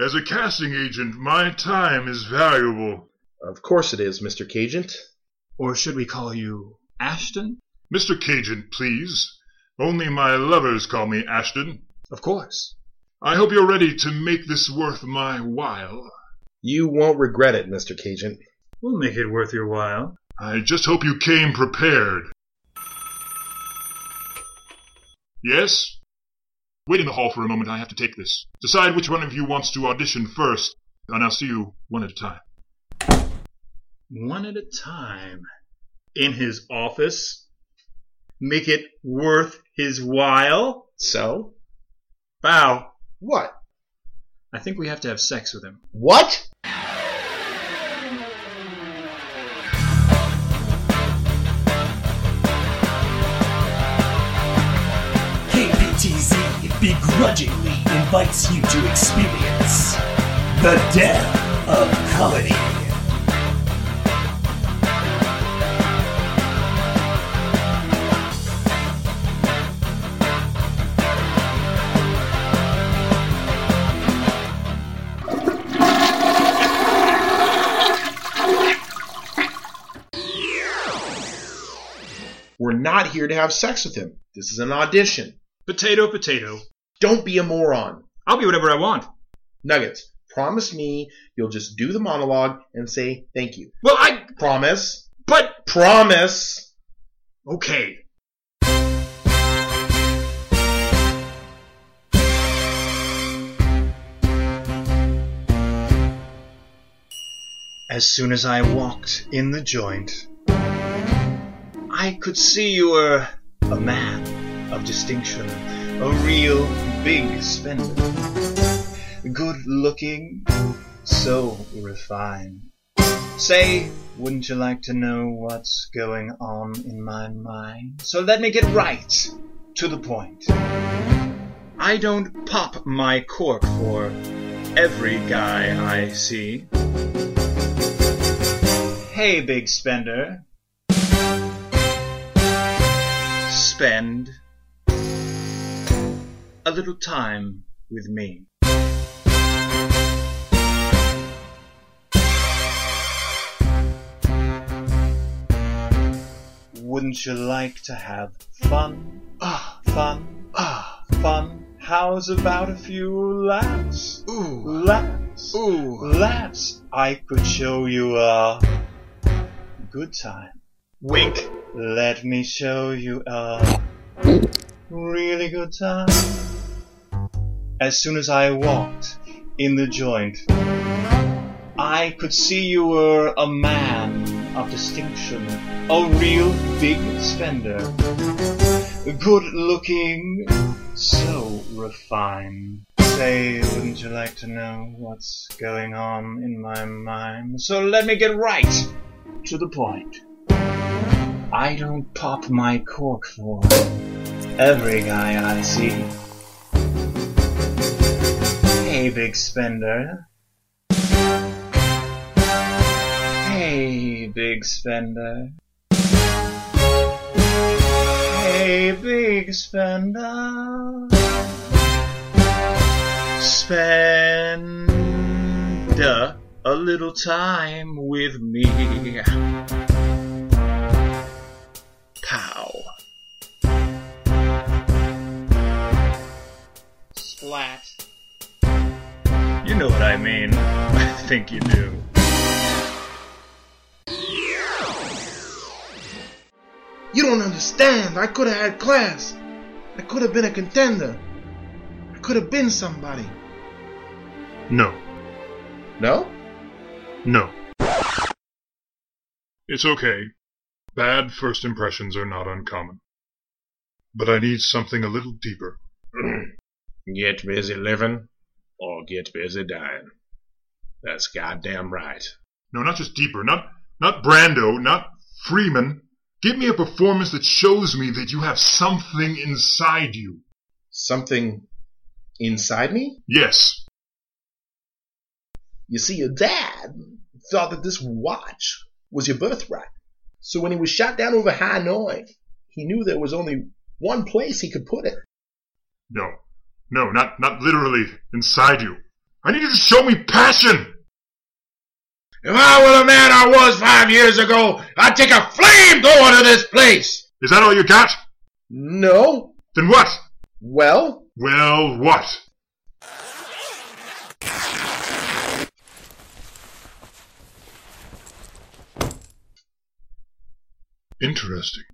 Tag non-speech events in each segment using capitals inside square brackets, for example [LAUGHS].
As a casting agent, my time is valuable. Of course it is, Mr. Cagent. Or should we call you Ashton? Mr. Cagent, please. Only my lovers call me Ashton. Of course. I hope you're ready to make this worth my while. You won't regret it, Mr. Cagent. We'll make it worth your while. I just hope you came prepared. Yes? Wait in the hall for a moment, I have to take this. Decide which one of you wants to audition first, and I'll see you one at a time. One at a time. In his office. Make it worth his while. So? Boa. What? I think we have to have sex with him. What? Begrudgingly invites you to experience the death of comedy. We're not here to have sex with him. This is an audition. Potato, potato. Don't be a moron. I'll be whatever I want. Nuggets, promise me you'll just do the monologue and say thank you. Well, I. Promise. But. Promise. Okay. As soon as I walked in the joint, I could see you were a man of distinction, a real big spender. Good looking, so refined. Say, wouldn't you like to know what's going on in my mind? So let me get right to the point. I don't pop my cork for every guy I see. Hey, big spender. Spend a little time with me. Wouldn't you like to have fun? Ah, fun. Ah, fun. How's about a few laughs? Ooh. Laughs. Ooh. Laughs. I could show you a good time. Wink. Let me show you a really good time. As soon as I walked in the joint, I could see you were a man of distinction, a real big spender, good looking, so refined. Say, wouldn't you like to know what's going on in my mind? So let me get right to the point. I don't pop my cork for every guy I see. Hey, big spender. Hey, big spender. Hey, big spender. Spend a, little time with me. Know what I mean. I think you do. You don't understand. I could have had class. I could have been a contender. I could have been somebody. No, No? no. It's okay. Bad first impressions are not uncommon. But I need something a little deeper. [CLEARS THROAT] Get busy living get busy dying. That's goddamn right. No, not just deeper. Not not Brando, not Freeman. Give me a performance that shows me that you have something inside you. Something inside me? Yes. You see, your dad thought that this watch was your birthright. So when he was shot down over Hanoi, he knew there was only one place he could put it. No. No, not, not literally inside you. I need you to show me passion! If I were the man I was five years ago, I'd take a flamethrower to this place! Is that all you got? No. Then what? Well? Well, what? Interesting.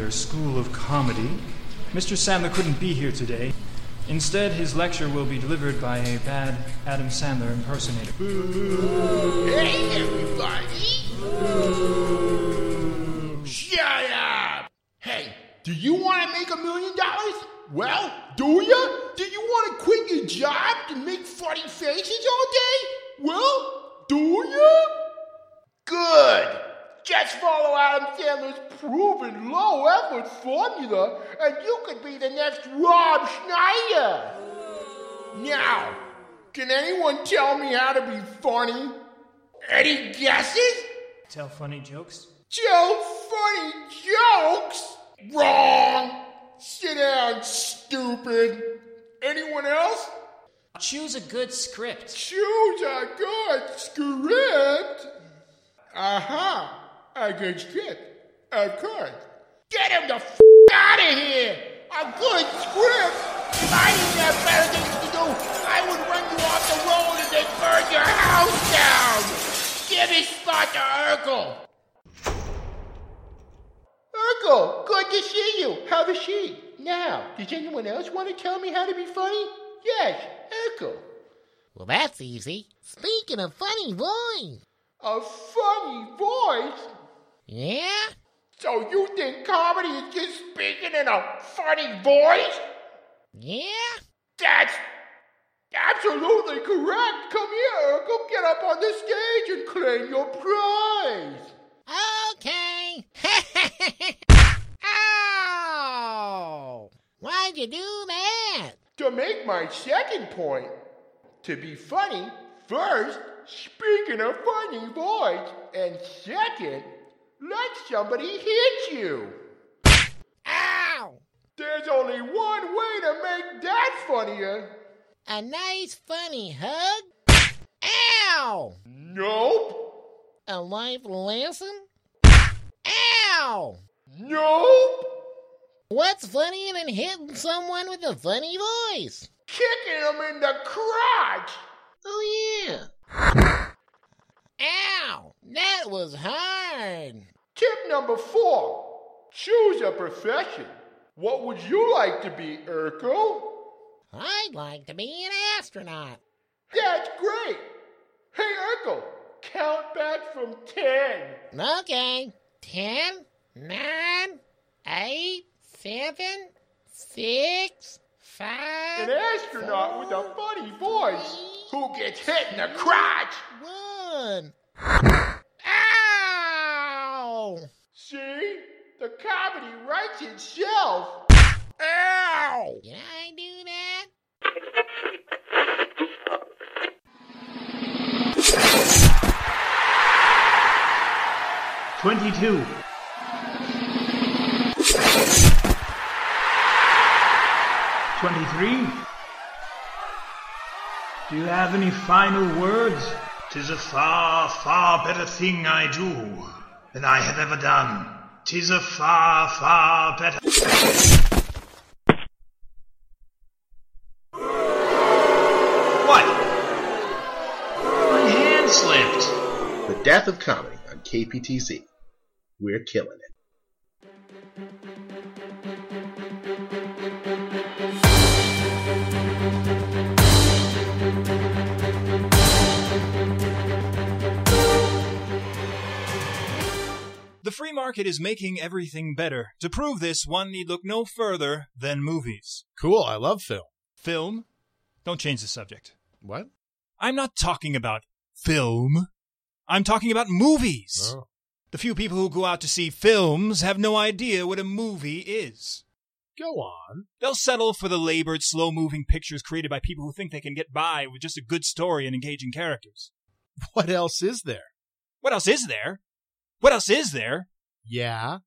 Sandler School of Comedy. Mr. Sandler couldn't be here today. Instead, his lecture will be delivered by a bad Adam Sandler impersonator. Hey, everybody! Shut up! Hey, do you want to make a million dollars? Well, do you? Do you want to quit your job and make funny faces all day? Well, do you? Good! Just follow Adam Sandler's proven low effort formula, and you could be the next Rob Schneider! Now, can anyone tell me how to be funny? Any guesses? Tell funny jokes? Tell funny jokes? Wrong! Sit down, stupid. Anyone else? Choose a good script. Choose a good script. Aha! A good script. Of course. Get him the f out of here! A good script? If I didn't have better things to do, I would run you off the road and then burn your house down! Give his spot to Urkel! Urkel, good to see you. Have a seat. Now, does anyone else want to tell me how to be funny? Yes, Urkel. Well, that's easy. Speaking of funny voice. A funny voice? Yeah? So you think comedy is just speaking in a funny voice? Yeah? That's absolutely correct. Come here, Urkel. Get up on the stage and claim your prize. Okay. [LAUGHS] Ow! Oh! Why'd you do that? To make my second point, to be funny, first, speak in a funny voice, and second, let somebody hit you. Ow! There's only one way to make that funnier. A nice funny hug? Ow! Nope. A life lesson? Ow! Nope. What's funnier than hitting someone with a funny voice? Kicking them in the crotch. Oh, yeah. Ow! That was hard. Tip number four choose a profession. What would you like to be, Urkel? I'd like to be an astronaut. That's great. Hey, Urkel, count back from ten. Okay. Ten, nine, eight, seven, six, five. An astronaut with a funny voice who gets hit in the crotch. One. Ow! See? The comedy writes itself. Ow! Did I do that? Twenty-two. Twenty-three. Do you have any final words? Tis a far, far better thing I do than I have ever done. Tis a far, far better. What? My hand slipped. The Death of Comedy on KPTZ. We're killing it. The free market is making everything better. To prove this, one need look no further than movies. Cool. I love film. Film? Don't change the subject. What? I'm not talking about film. I'm talking about movies. Oh. The few people who go out to see films have no idea what a movie is. Go on. They'll settle for the labored, slow moving pictures created by people who think they can get by with just a good story and engaging characters. What else is there? What else is there? What else is there? Yeah.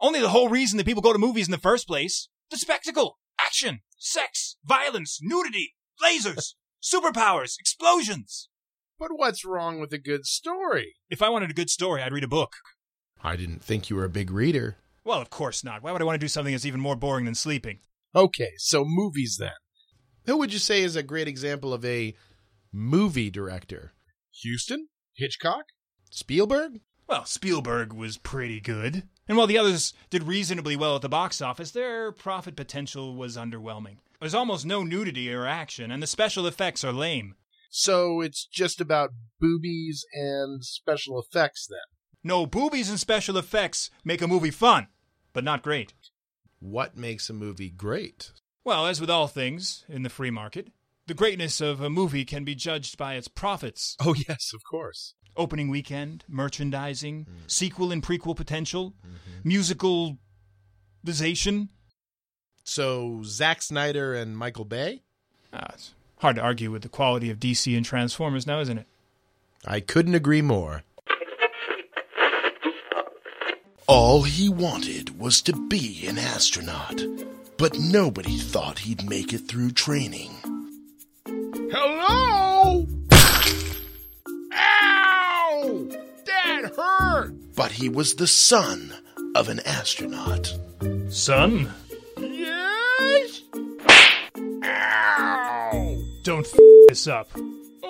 Only the whole reason that people go to movies in the first place. The spectacle, action, sex, violence, nudity, lasers, [LAUGHS] superpowers, explosions. But what's wrong with a good story? If I wanted a good story, I'd read a book. I didn't think you were a big reader. Well, of course not. Why would I want to do something that's even more boring than sleeping? Okay, so movies then. Who would you say is a great example of a movie director? Huston? Hitchcock? Spielberg? Well, Spielberg was pretty good. And while the others did reasonably well at the box office, their profit potential was underwhelming. There's almost no nudity or action, and the special effects are lame. So it's just about boobies and special effects then. No, boobies and special effects make a movie fun, but not great. What makes a movie great? Well, as with all things in the free market, the greatness of a movie can be judged by its profits. Oh, [LAUGHS] yes, of course. Opening weekend, merchandising, sequel and prequel potential, musicalization. So Zack Snyder and Michael Bay? Ah, it's hard to argue with the quality of DC and Transformers now, isn't it? I couldn't agree more. All he wanted was to be an astronaut, but nobody thought he'd make it through training. Hello? That hurt! But he was the son of an astronaut. Son? Yes? Ow! Don't f this up.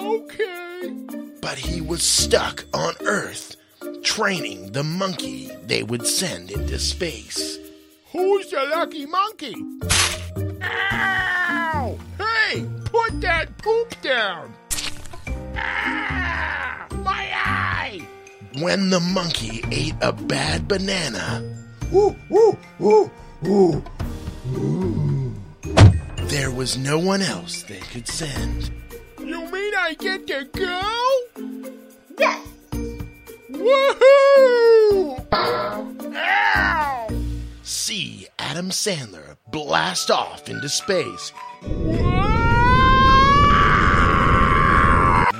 Okay. But he was stuck on Earth, training the monkey they would send into space. Who's the lucky monkey? Ow! Hey, put that poop down! When the monkey ate a bad banana, Woo, woo, woo, woo. there was no one else they could send. You mean I get to go? Yes! Woohoo! Ow! See Adam Sandler blast off into space.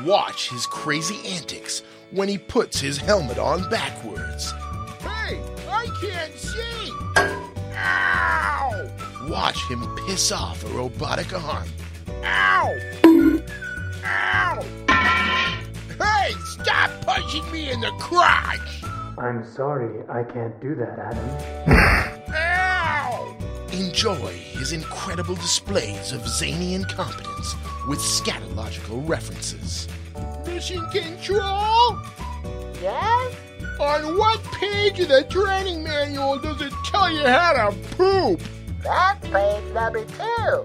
Watch his crazy antics when he puts his helmet on backwards. Hey, I can't see! Ow! Watch him piss off a robotic arm. Ow! Ow! Hey, stop punching me in the crotch! I'm sorry, I can't do that, Adam. Ow! Enjoy his incredible displays of zany incompetence with scatological references. Mission control? Yes? On what page of the training manual does it tell you how to poop? That's page number two.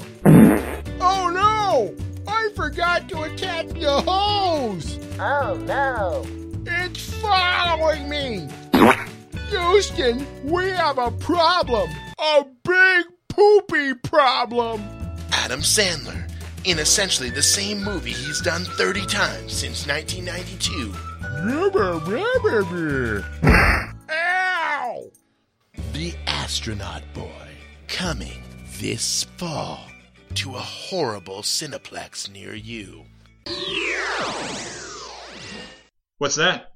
Oh no! I forgot to attach the hose! Oh no. It's following me! Houston, we have a problem! A big poopy problem! Adam Sandler, in essentially the same movie he's done 30 times since 1992. Ow! The Astronaut Boy, coming this fall to a horrible Cineplex near you. What's that?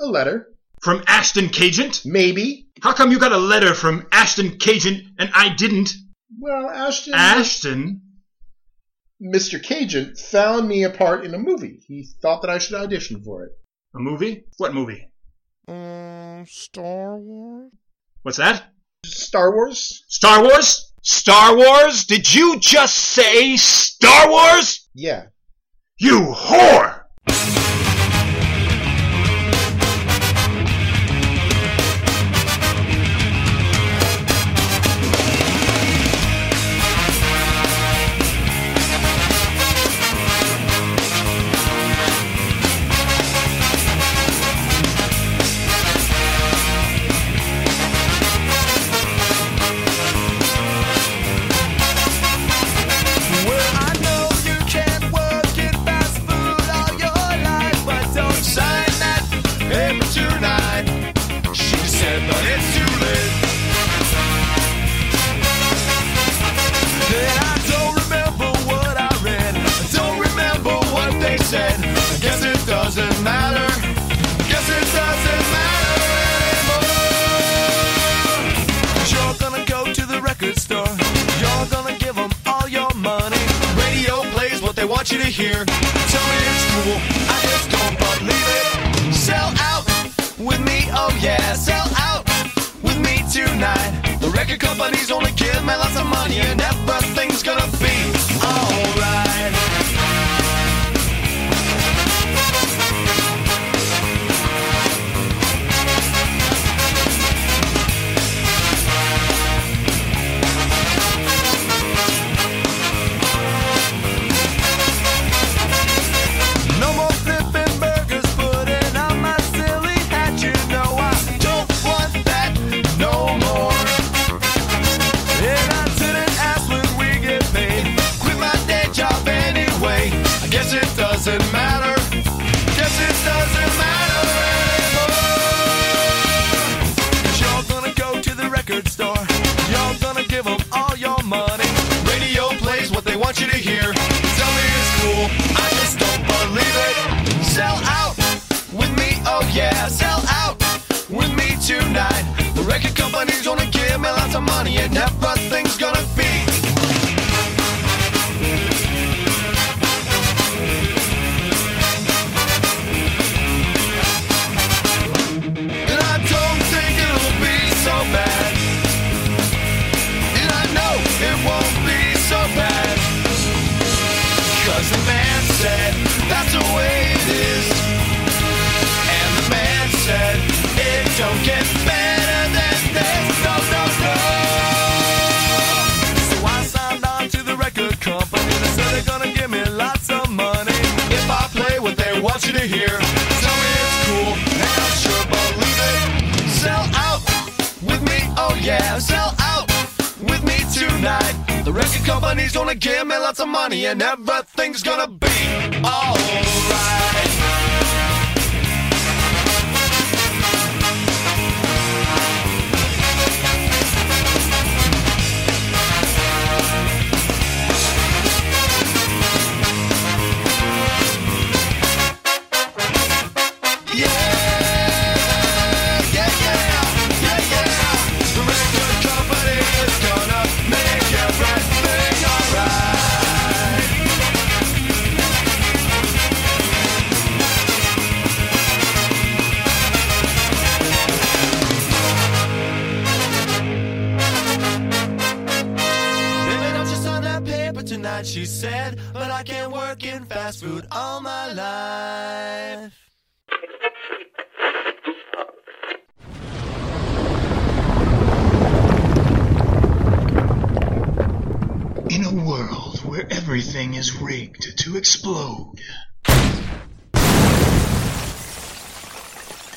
A letter. From Ashton Cagent? Maybe. How come you got a letter from Ashton Cagent and I didn't? Well, Ashton. Ashton? Mr. Cagent found me a part in a movie. He thought that I should audition for it. A movie? What movie? Um, Star Wars? What's that? Star Wars? Star Wars? Star Wars? Did you just say Star Wars? Yeah. You whore!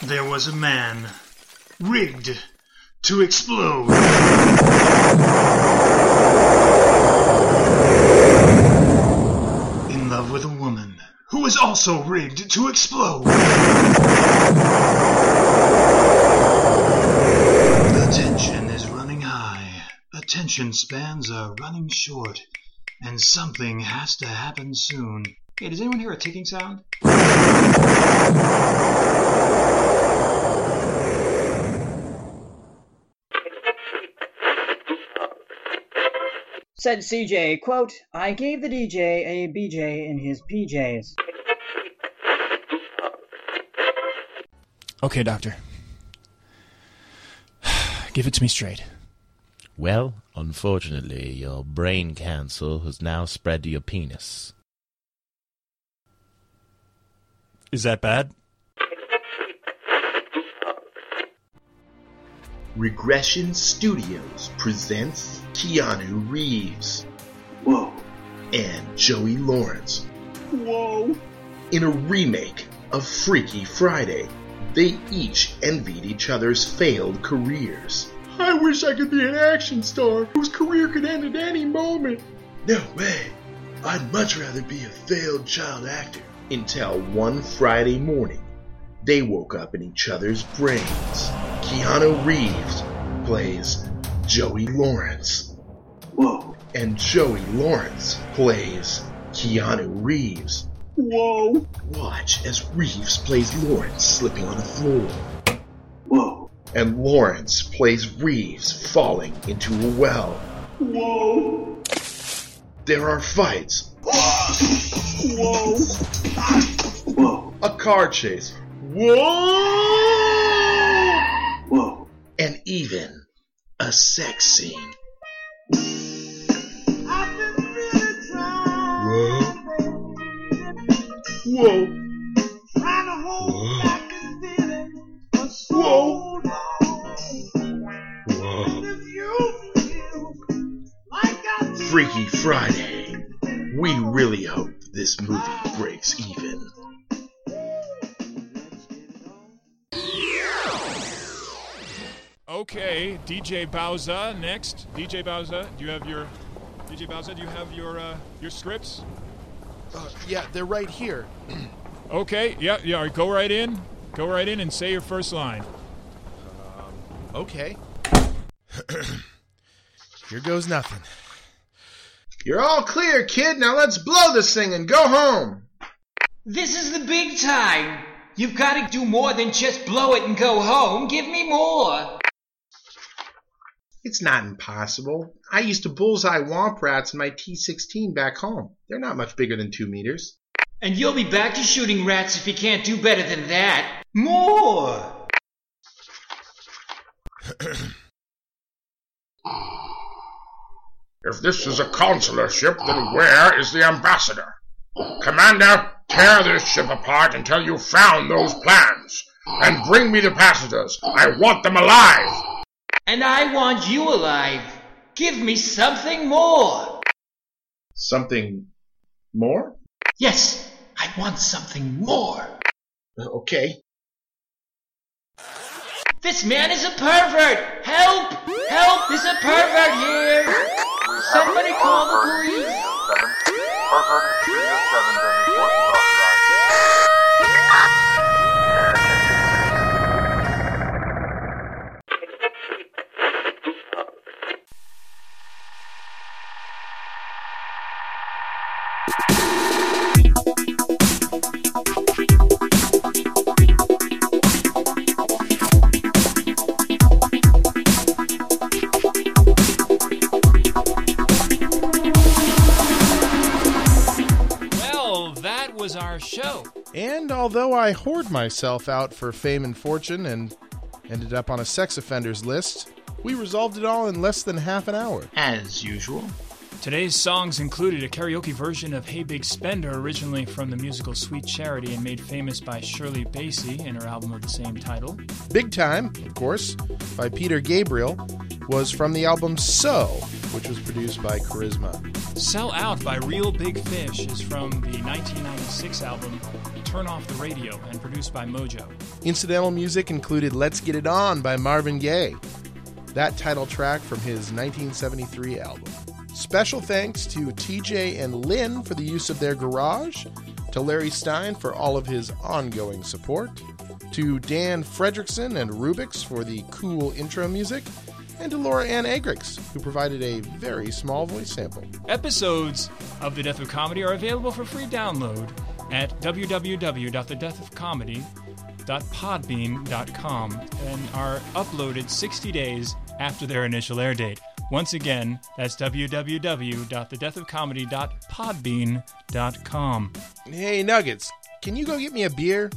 There was a man rigged to explode. In love with a woman who was also rigged to explode. The tension is running high. Attention spans are running short. And something has to happen soon. Hey, does anyone hear a ticking sound? Said CJ, quote, I gave the DJ a BJ in his PJs. Okay, doctor. [SIGHS] Give it to me straight. Well, unfortunately, your brain cancer has now spread to your penis. Is that bad? Regression Studios presents Keanu Reeves. Whoa. And Joey Lawrence. Whoa. In a remake of Freaky Friday, they each envied each other's failed careers. I wish I could be an action star whose career could end at any moment. No way. I'd much rather be a failed child actor. Until one Friday morning, they woke up in each other's brains. Keanu Reeves plays Joey Lawrence. Whoa. And Joey Lawrence plays Keanu Reeves. Whoa. Watch as Reeves plays Lawrence slipping on the floor. Whoa. And Lawrence plays Reeves falling into a well. Whoa. There are fights. Whoa. Whoa. A car chase. Whoa! Whoa. And even a sex scene. Whoa. Whoa. Whoa. Whoa. Freaky Friday. We really hope this movie breaks even. Okay, DJ Boa Ze next. DJ Boa Ze, do you have your DJ Boa Ze? Do you have your uh, your scripts? Uh, yeah, they're right here. [CLEARS THROAT] Okay, yeah, yeah. all right, Go right in. Go right in and say your first line. Okay. [CLEARS THROAT] Here goes nothing. You're all clear, kid. Now let's blow this thing and go home. This is the big time. You've got to do more than just blow it and go home. Give me more. It's not impossible. I used to bullseye womp rats in my T16 back home. They're not much bigger than two meters. And you'll be back to shooting rats if you can't do better than that. More! [CLEARS THROAT] If this is a consular ship, then where is the ambassador? Commander, tear this ship apart until you've found those plans. And bring me the passengers. I want them alive. And I want you alive. Give me something more. Something more? Yes, I want something more. Okay. This man is a pervert! Help! Help! There's a pervert here! Somebody call the police! And although I whored myself out for fame and fortune and ended up on a sex offenders list, we resolved it all in less than half an hour. As usual. Today's songs included a karaoke version of Hey Big Spender, originally from the musical Sweet Charity and made famous by Shirley Bassey in her album of the same title. Big Time, of course, by Peter Gabriel, was from the album So, which was produced by Charisma. Sell Out by Reel Big Fish is from the 1996 album Turn Off the Radio and produced by Mojo. Incidental music included Let's Get It On by Marvin Gaye, that title track from his 1973 album. Special thanks to TJ and Lynn for the use of their garage, to Larry Stein for all of his ongoing support, to Dan Fredrickson and Rubix for the cool intro music, and to Laura Ann Eggerichs, who provided a very small voice sample. Episodes of The Death of Comedy are available for free download at www.thedeathofcomedy.podbean.com and are uploaded 60 days after their initial air date. Once again, that's www.thedeathofcomedy.podbean.com. Hey, Nuggets, can you go get me a beer?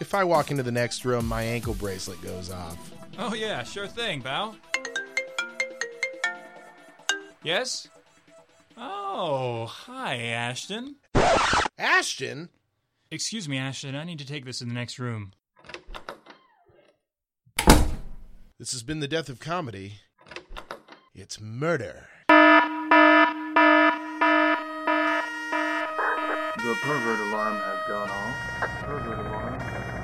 If I walk into the next room, my ankle bracelet goes off. Oh, yeah, sure thing, pal. Yes? Oh, hi, Ashton. Ashton? Excuse me, Ashton. I need to take this in the next room. This has been the death of comedy. It's murder. The pervert alarm has gone off. Pervert alarm.